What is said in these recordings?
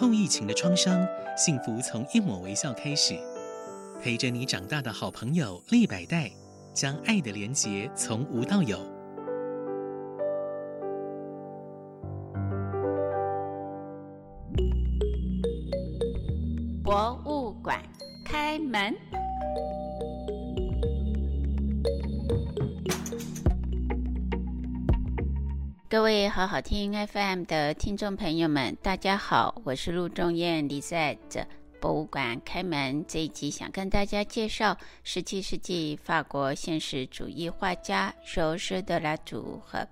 后疫情的创伤，幸福从一抹微笑开始。陪着你长大的好朋友立百代，将爱的连结从无到有。好好听 FM 的听众朋友们，大家好，我是陆仲燕李在这博物馆开门这一集，想跟大家介绍十七世纪法国现实主义画家柔士德拉祖和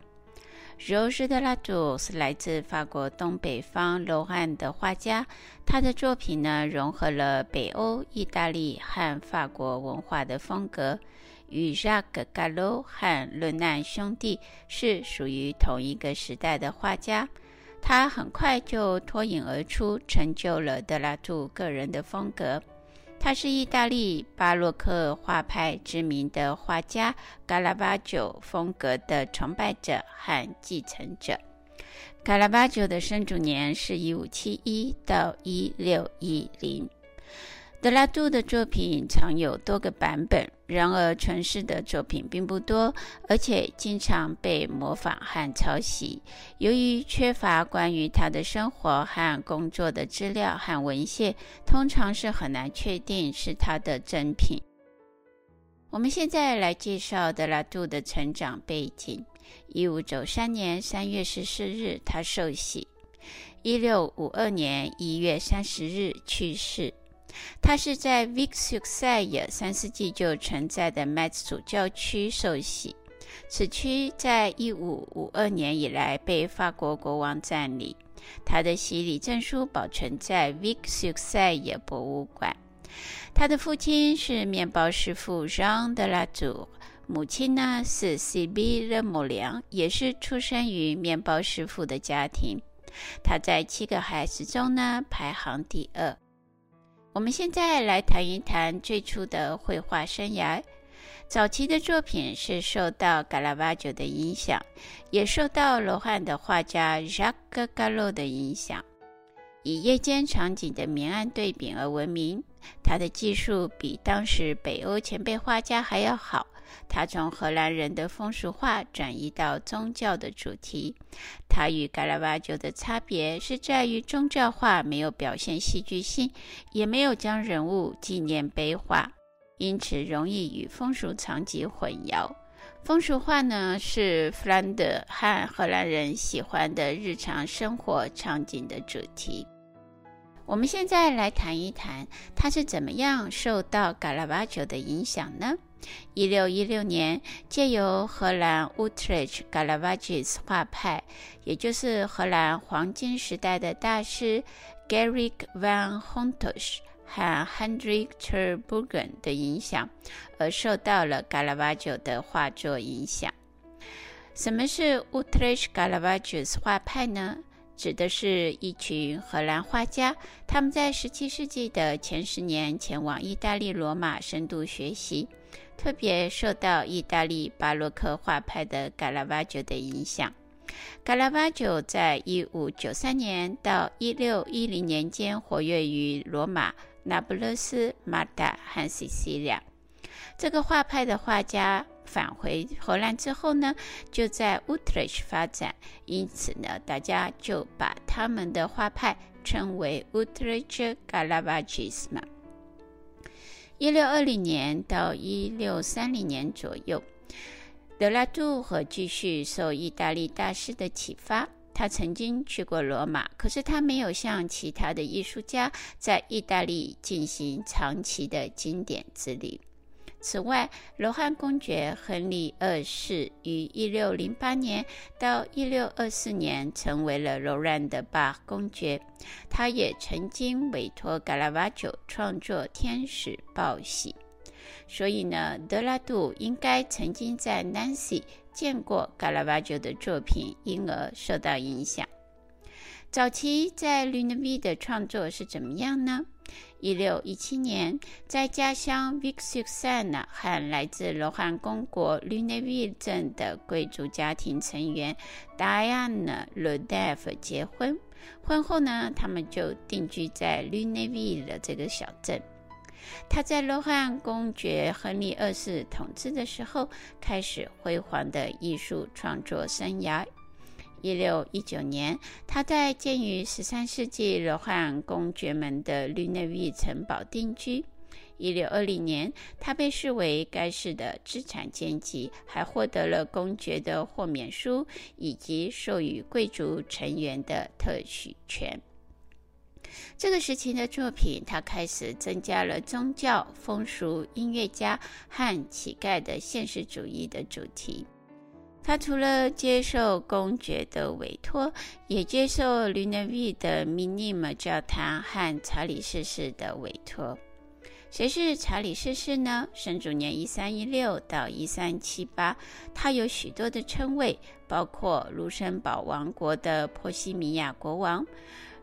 柔士德拉祖是来自法国东北方罗汉的画家，他的作品呢融合了北欧、意大利和法国文化的风格。与扎克·加洛和伦南兄弟是属于同一个时代的画家，他很快就脱颖而出，成就了德拉图个人的风格。他是意大利巴洛克画派知名的画家卡拉瓦乔风格的崇拜者和继承者。卡拉瓦乔的生卒年是一五七一到一六一零。德拉杜的作品常有多个版本，然而传世的作品并不多，而且经常被模仿和抄袭。由于缺乏关于他的生活和工作的资料和文献，通常是很难确定是他的真品。我们现在来介绍德拉杜的成长背景：一五九三年三月十四日，他受洗；一六五二年一月三十日去世。他是在 Vic-sur-Seille 三世纪就存在的麦子主教区受洗，此区在一五五二年以来被法国国王占领。他的洗礼证书保存在 Vic-sur-Seille 博物馆。他的父亲是面包师傅 Jean de la Tour，母亲呢是 Sibila 母良也是出生于面包师傅的家庭。他在七个孩子中呢排行第二。我们现在来谈一谈最初的绘画生涯。早期的作品是受到嘎拉瓦乔的影响，也受到罗汉的画家 Jacques g a l l o 的影响。以夜间场景的明暗对比而闻名，他的技术比当时北欧前辈画家还要好。他从荷兰人的风俗画转移到宗教的主题。他与卡拉瓦乔的差别是在于宗教画没有表现戏剧性，也没有将人物纪念碑画，因此容易与风俗场景混淆。风俗画呢，是弗兰德和荷兰人喜欢的日常生活场景的主题。我们现在来谈一谈他是怎么样受到卡拉瓦乔的影响呢？一六一六年，借由荷兰 Utrecht Caravagese 画派，也就是荷兰黄金时代的大师 Gerrik van Honthus 和 Hendrik ter Burgen 的影响，而受到了卡拉瓦乔的画作影响。什么是 Utrecht Caravagese 画派呢？指的是一群荷兰画家，他们在17世纪的前十年前往意大利罗马深度学习，特别受到意大利巴洛克画派的卡拉瓦乔的影响。卡拉瓦乔在1593年到1610年间活跃于罗马、那不勒斯、马达和西西里亚。这个画派的画家返回荷兰之后呢，就在 u t r e c h 发展，因此呢，大家就把他们的画派称为 Utrecht Caravagisme。一六二零年到一六三零年左右，德拉杜和继续受意大利大师的启发，他曾经去过罗马，可是他没有像其他的艺术家在意大利进行长期的经典之旅。此外，罗汉公爵亨利二世于一六零八年到一六二四年成为了柔然的巴公爵。他也曾经委托卡拉瓦乔创作《天使报喜》，所以呢，德拉杜应该曾经在南西见过卡拉瓦乔的作品，因而受到影响。早期在吕内维的创作是怎么样呢？一六一七年，在家乡 Vic-sur-Seine 和来自罗汉公国 Lunéville 镇的贵族家庭成员 Diane Ledève 结婚。婚后呢，他们就定居在 Lunéville 这个小镇。他在罗汉公爵亨利二世统治的时候，开始辉煌的艺术创作生涯。一六一九年，他在建于十三世纪罗汉公爵们的绿内维城堡定居。一六二零年，他被视为该市的资产阶级，还获得了公爵的豁免书以及授予贵族成员的特许权。这个时期的作品，他开始增加了宗教、风俗、音乐家和乞丐的现实主义的主题。他除了接受公爵的委托，也接受吕内维的米尼姆教堂和查理四世的委托。谁是查理四世呢？生卒年一三一六到一三七八，他有许多的称谓，包括卢森堡王国的波西米亚国王。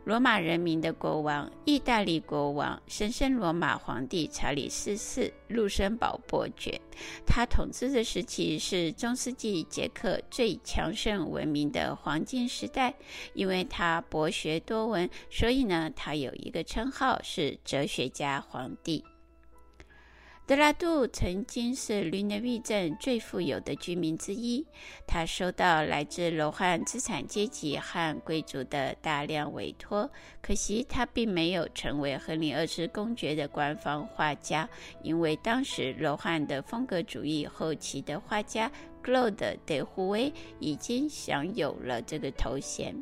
罗马人民的国王、意大利国王、神圣罗马皇帝查理四世、卢森堡伯爵。他统治的时期是中世纪捷克最强盛文明的黄金时代。因为他博学多闻，所以呢，他有一个称号是哲学家皇帝。德拉杜曾经是吕内维镇最富有的居民之一，他收到来自罗汉资产阶级和贵族的大量委托。可惜他并没有成为亨利二世公爵的官方画家，因为当时罗汉的风格主义后期的画家 Claude de Rouault 已经享有了这个头衔。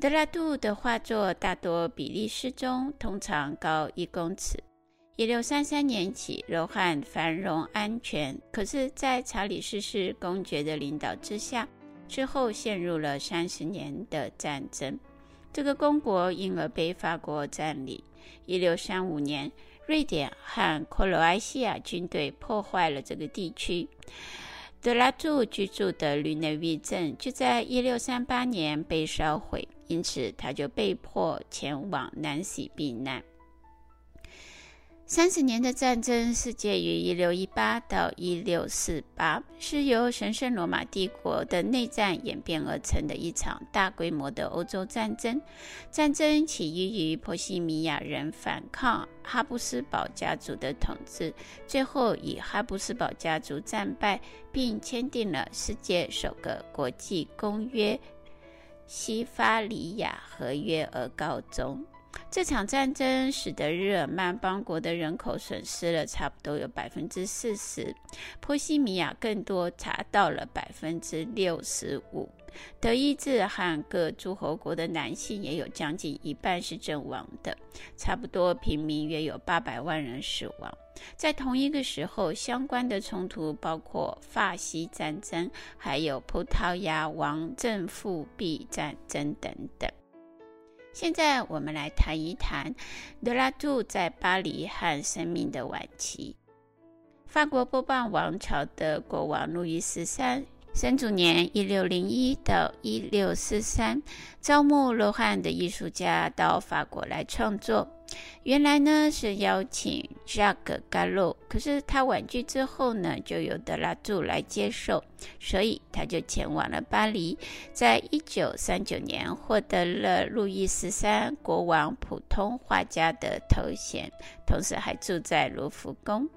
德拉杜的画作大多比例适中，通常高一公尺。一六三三年起，罗汉繁荣安全。可是，在查理四世公爵的领导之下，之后陷入了三十年的战争。这个公国因而被法国占领。一六三五年，瑞典和克罗埃西亚军队破坏了这个地区。德拉杜居住的吕内维镇就在一六三八年被烧毁，因此他就被迫前往南西避难。三十年的战争是介于一六一八到一六四八，是由神圣罗马帝国的内战演变而成的一场大规模的欧洲战争。战争起因于波西米亚人反抗哈布斯堡家族的统治，最后以哈布斯堡家族战败，并签订了世界首个国际公约——西法里亚合约而告终。这场战争使得日耳曼邦国的人口损失了差不多有百分之四十，波西米亚更多达到了百分之六十五。德意志和各诸侯国的男性也有将近一半是阵亡的，差不多平民约有八百万人死亡。在同一个时候，相关的冲突包括法西战争，还有葡萄牙王政复辟战争等等。现在我们来谈一谈德拉杜在巴黎和生命的晚期。法国波旁王朝的国王路易十三，生卒年一六零一到一六四三，招募罗汉的艺术家到法国来创作。原来呢是邀请 Jacques Callot，可是他婉拒之后呢，就由德拉杜来接受，所以他就前往了巴黎，在一九三九年获得了路易十三国王普通画家的头衔，同时还住在卢浮宫。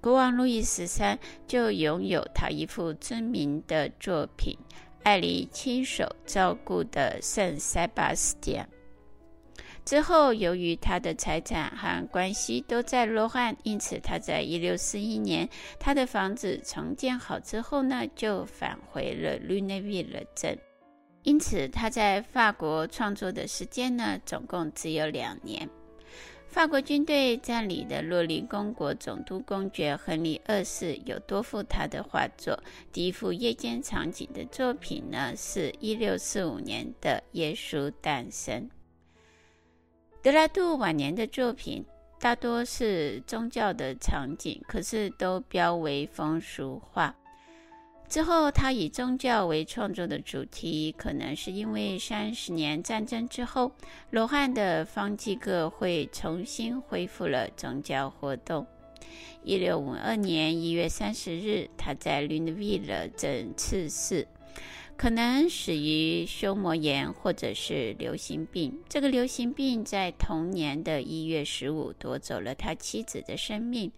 国王路易十三就拥有他一幅知名的作品《艾莉亲手照顾的圣塞巴斯蒂安》。之后，由于他的财产和关系都在罗汉，因此他在一六四一年，他的房子重建好之后呢，就返回了吕内维尔镇。因此，他在法国创作的时间呢，总共只有两年。法国军队占领的洛林公国总督公爵亨利二世有多幅他的画作。第一幅夜间场景的作品呢，是一六四五年的《耶稣诞生》。德拉杜晚年的作品大多是宗教的场景，可是都标为风俗画。之后，他以宗教为创作的主题，可能是因为三十年战争之后，罗汉的方济各会重新恢复了宗教活动。一六五二年一月三十日，他在吕内维尔镇赐世，可能死于胸膜炎或者是流行病。这个流行病在同年的一月十五夺走了他妻子的生命。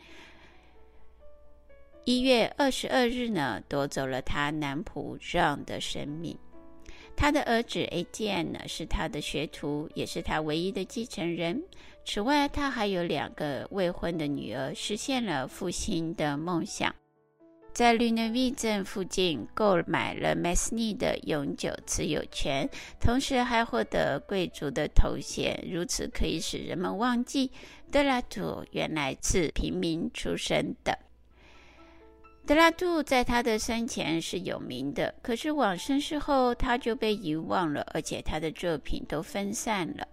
一月二十二日呢，夺走了他男仆让的生命。他的儿子 Etienne 呢，是他的学徒，也是他唯一的继承人。此外，他还有两个未婚的女儿，实现了复兴的梦想。在吕内维镇附近购买了 Mesny 的永久持有权，同时还获得贵族的头衔，如此可以使人们忘记德拉图原来是平民出身的。德拉杜在他的生前是有名的，可是往生之后他就被遗忘了，而且他的作品都分散了。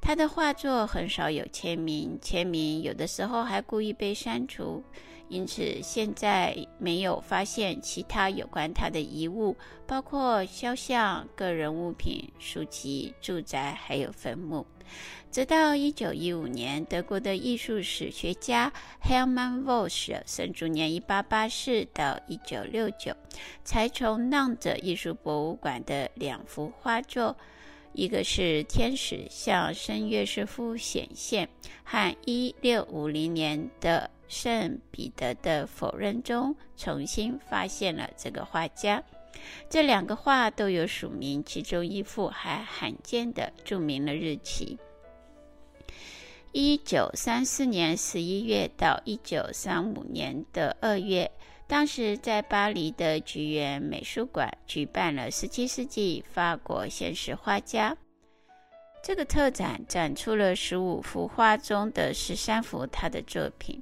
他的画作很少有签名，签名有的时候还故意被删除，因此现在没有发现其他有关他的遗物，包括肖像、个人物品、书籍、住宅，还有坟墓。直到一九一五年，德国的艺术史学家 Hermann Wosch 生卒年一八八四到一九六九，才从浪者艺术博物馆的两幅画作，一个是天使向圣约瑟夫显现，和一六五零年的圣彼得的否认中，重新发现了这个画家。这两个画都有署名，其中一幅还罕见的注明了日期。一九三四年十一月到一九三五年的二月，当时在巴黎的橘园美术馆举办了十七世纪法国现实画家。这个特展展出了十五幅画中的十三幅他的作品。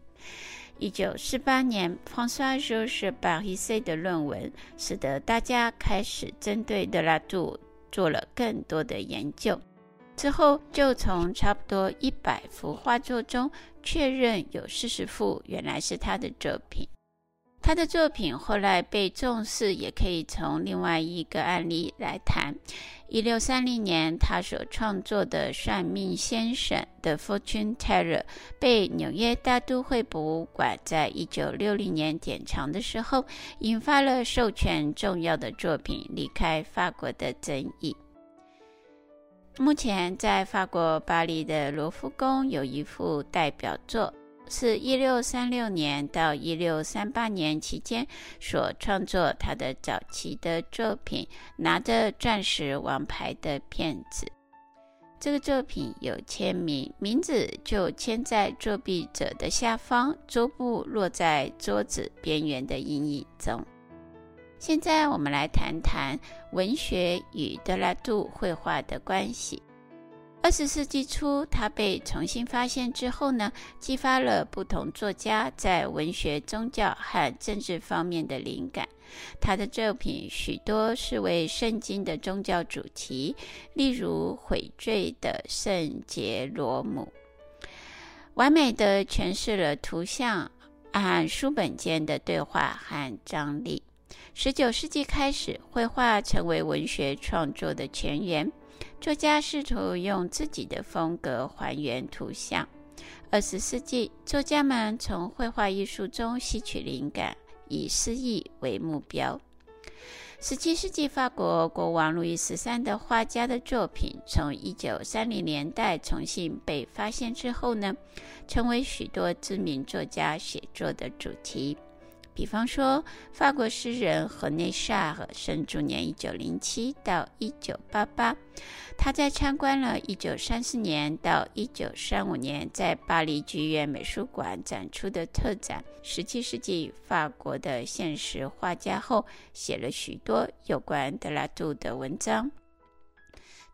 一九四八年，François-Georges Parisset 的论文使得大家开始针对德拉杜做了更多的研究。之后，就从差不多一百幅画作中确认有四十幅原来是他的作品。他的作品后来被重视，也可以从另外一个案例来谈。一六三零年，他所创作的《算命先生》的 Fortune Teller 被纽约大都会博物馆在一九六零年典藏的时候，引发了授权重要的作品离开法国的争议。目前在法国巴黎的罗浮宫有一幅代表作，是一六三六年到一六三八年期间所创作他的早期的作品，拿着钻石王牌的骗子。这个作品有签名，名字就签在作弊者的下方，桌布落在桌子边缘的阴影中。现在我们来谈谈文学与德拉杜绘画的关系。二十世纪初，他被重新发现之后呢，激发了不同作家在文学、宗教和政治方面的灵感。他的作品许多是为圣经的宗教主题，例如悔罪的圣杰罗姆，完美地诠释了图像和书本间的对话和张力。十九世纪开始，绘画成为文学创作的前沿，作家试图用自己的风格还原图像。二十世纪，作家们从绘画艺术中吸取灵感，以诗意为目标。十七世纪，法国国王路易十三的画家的作品，从一九三零年代重新被发现之后呢，成为许多知名作家写作的主题。比方说，法国诗人荷内·沙尔生卒年一九零七到一九八八，他在参观了一九三四年到一九三五年在巴黎剧院美术馆展出的特展《十七世纪法国的现实画家》后，写了许多有关德拉杜的文章。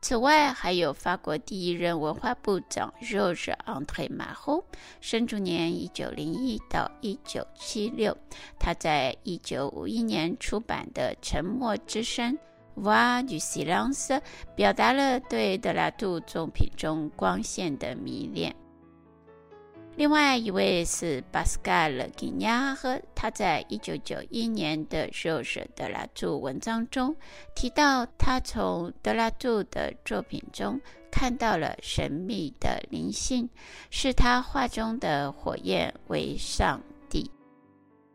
此外，还有法国第一任文化部长 Georges André Marot，生卒年一九零一到一九七六。他在一九五一年出版的《沉默之声》（Voix du Silence） 表达了对德拉杜作品中光线的迷恋。另外一位是巴斯卡勒·吉尼亚和他在一九九一年的《乔治德拉柱》文章中提到，他从德拉柱的作品中看到了神秘的灵性，视他画中的火焰为上帝。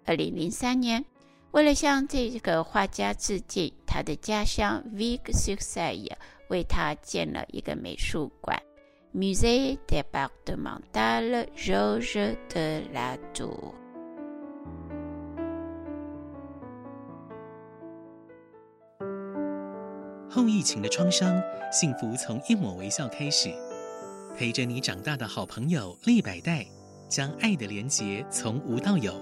二零零三年，为了向这个画家致敬，他的家乡 Vic-sur-Seille 为他建了一个美术馆。Musée départemental Georges de la Tour。后疫情的创伤，幸福从一抹微笑开始。陪着你长大的好朋友利百代，将爱的连结从无到有。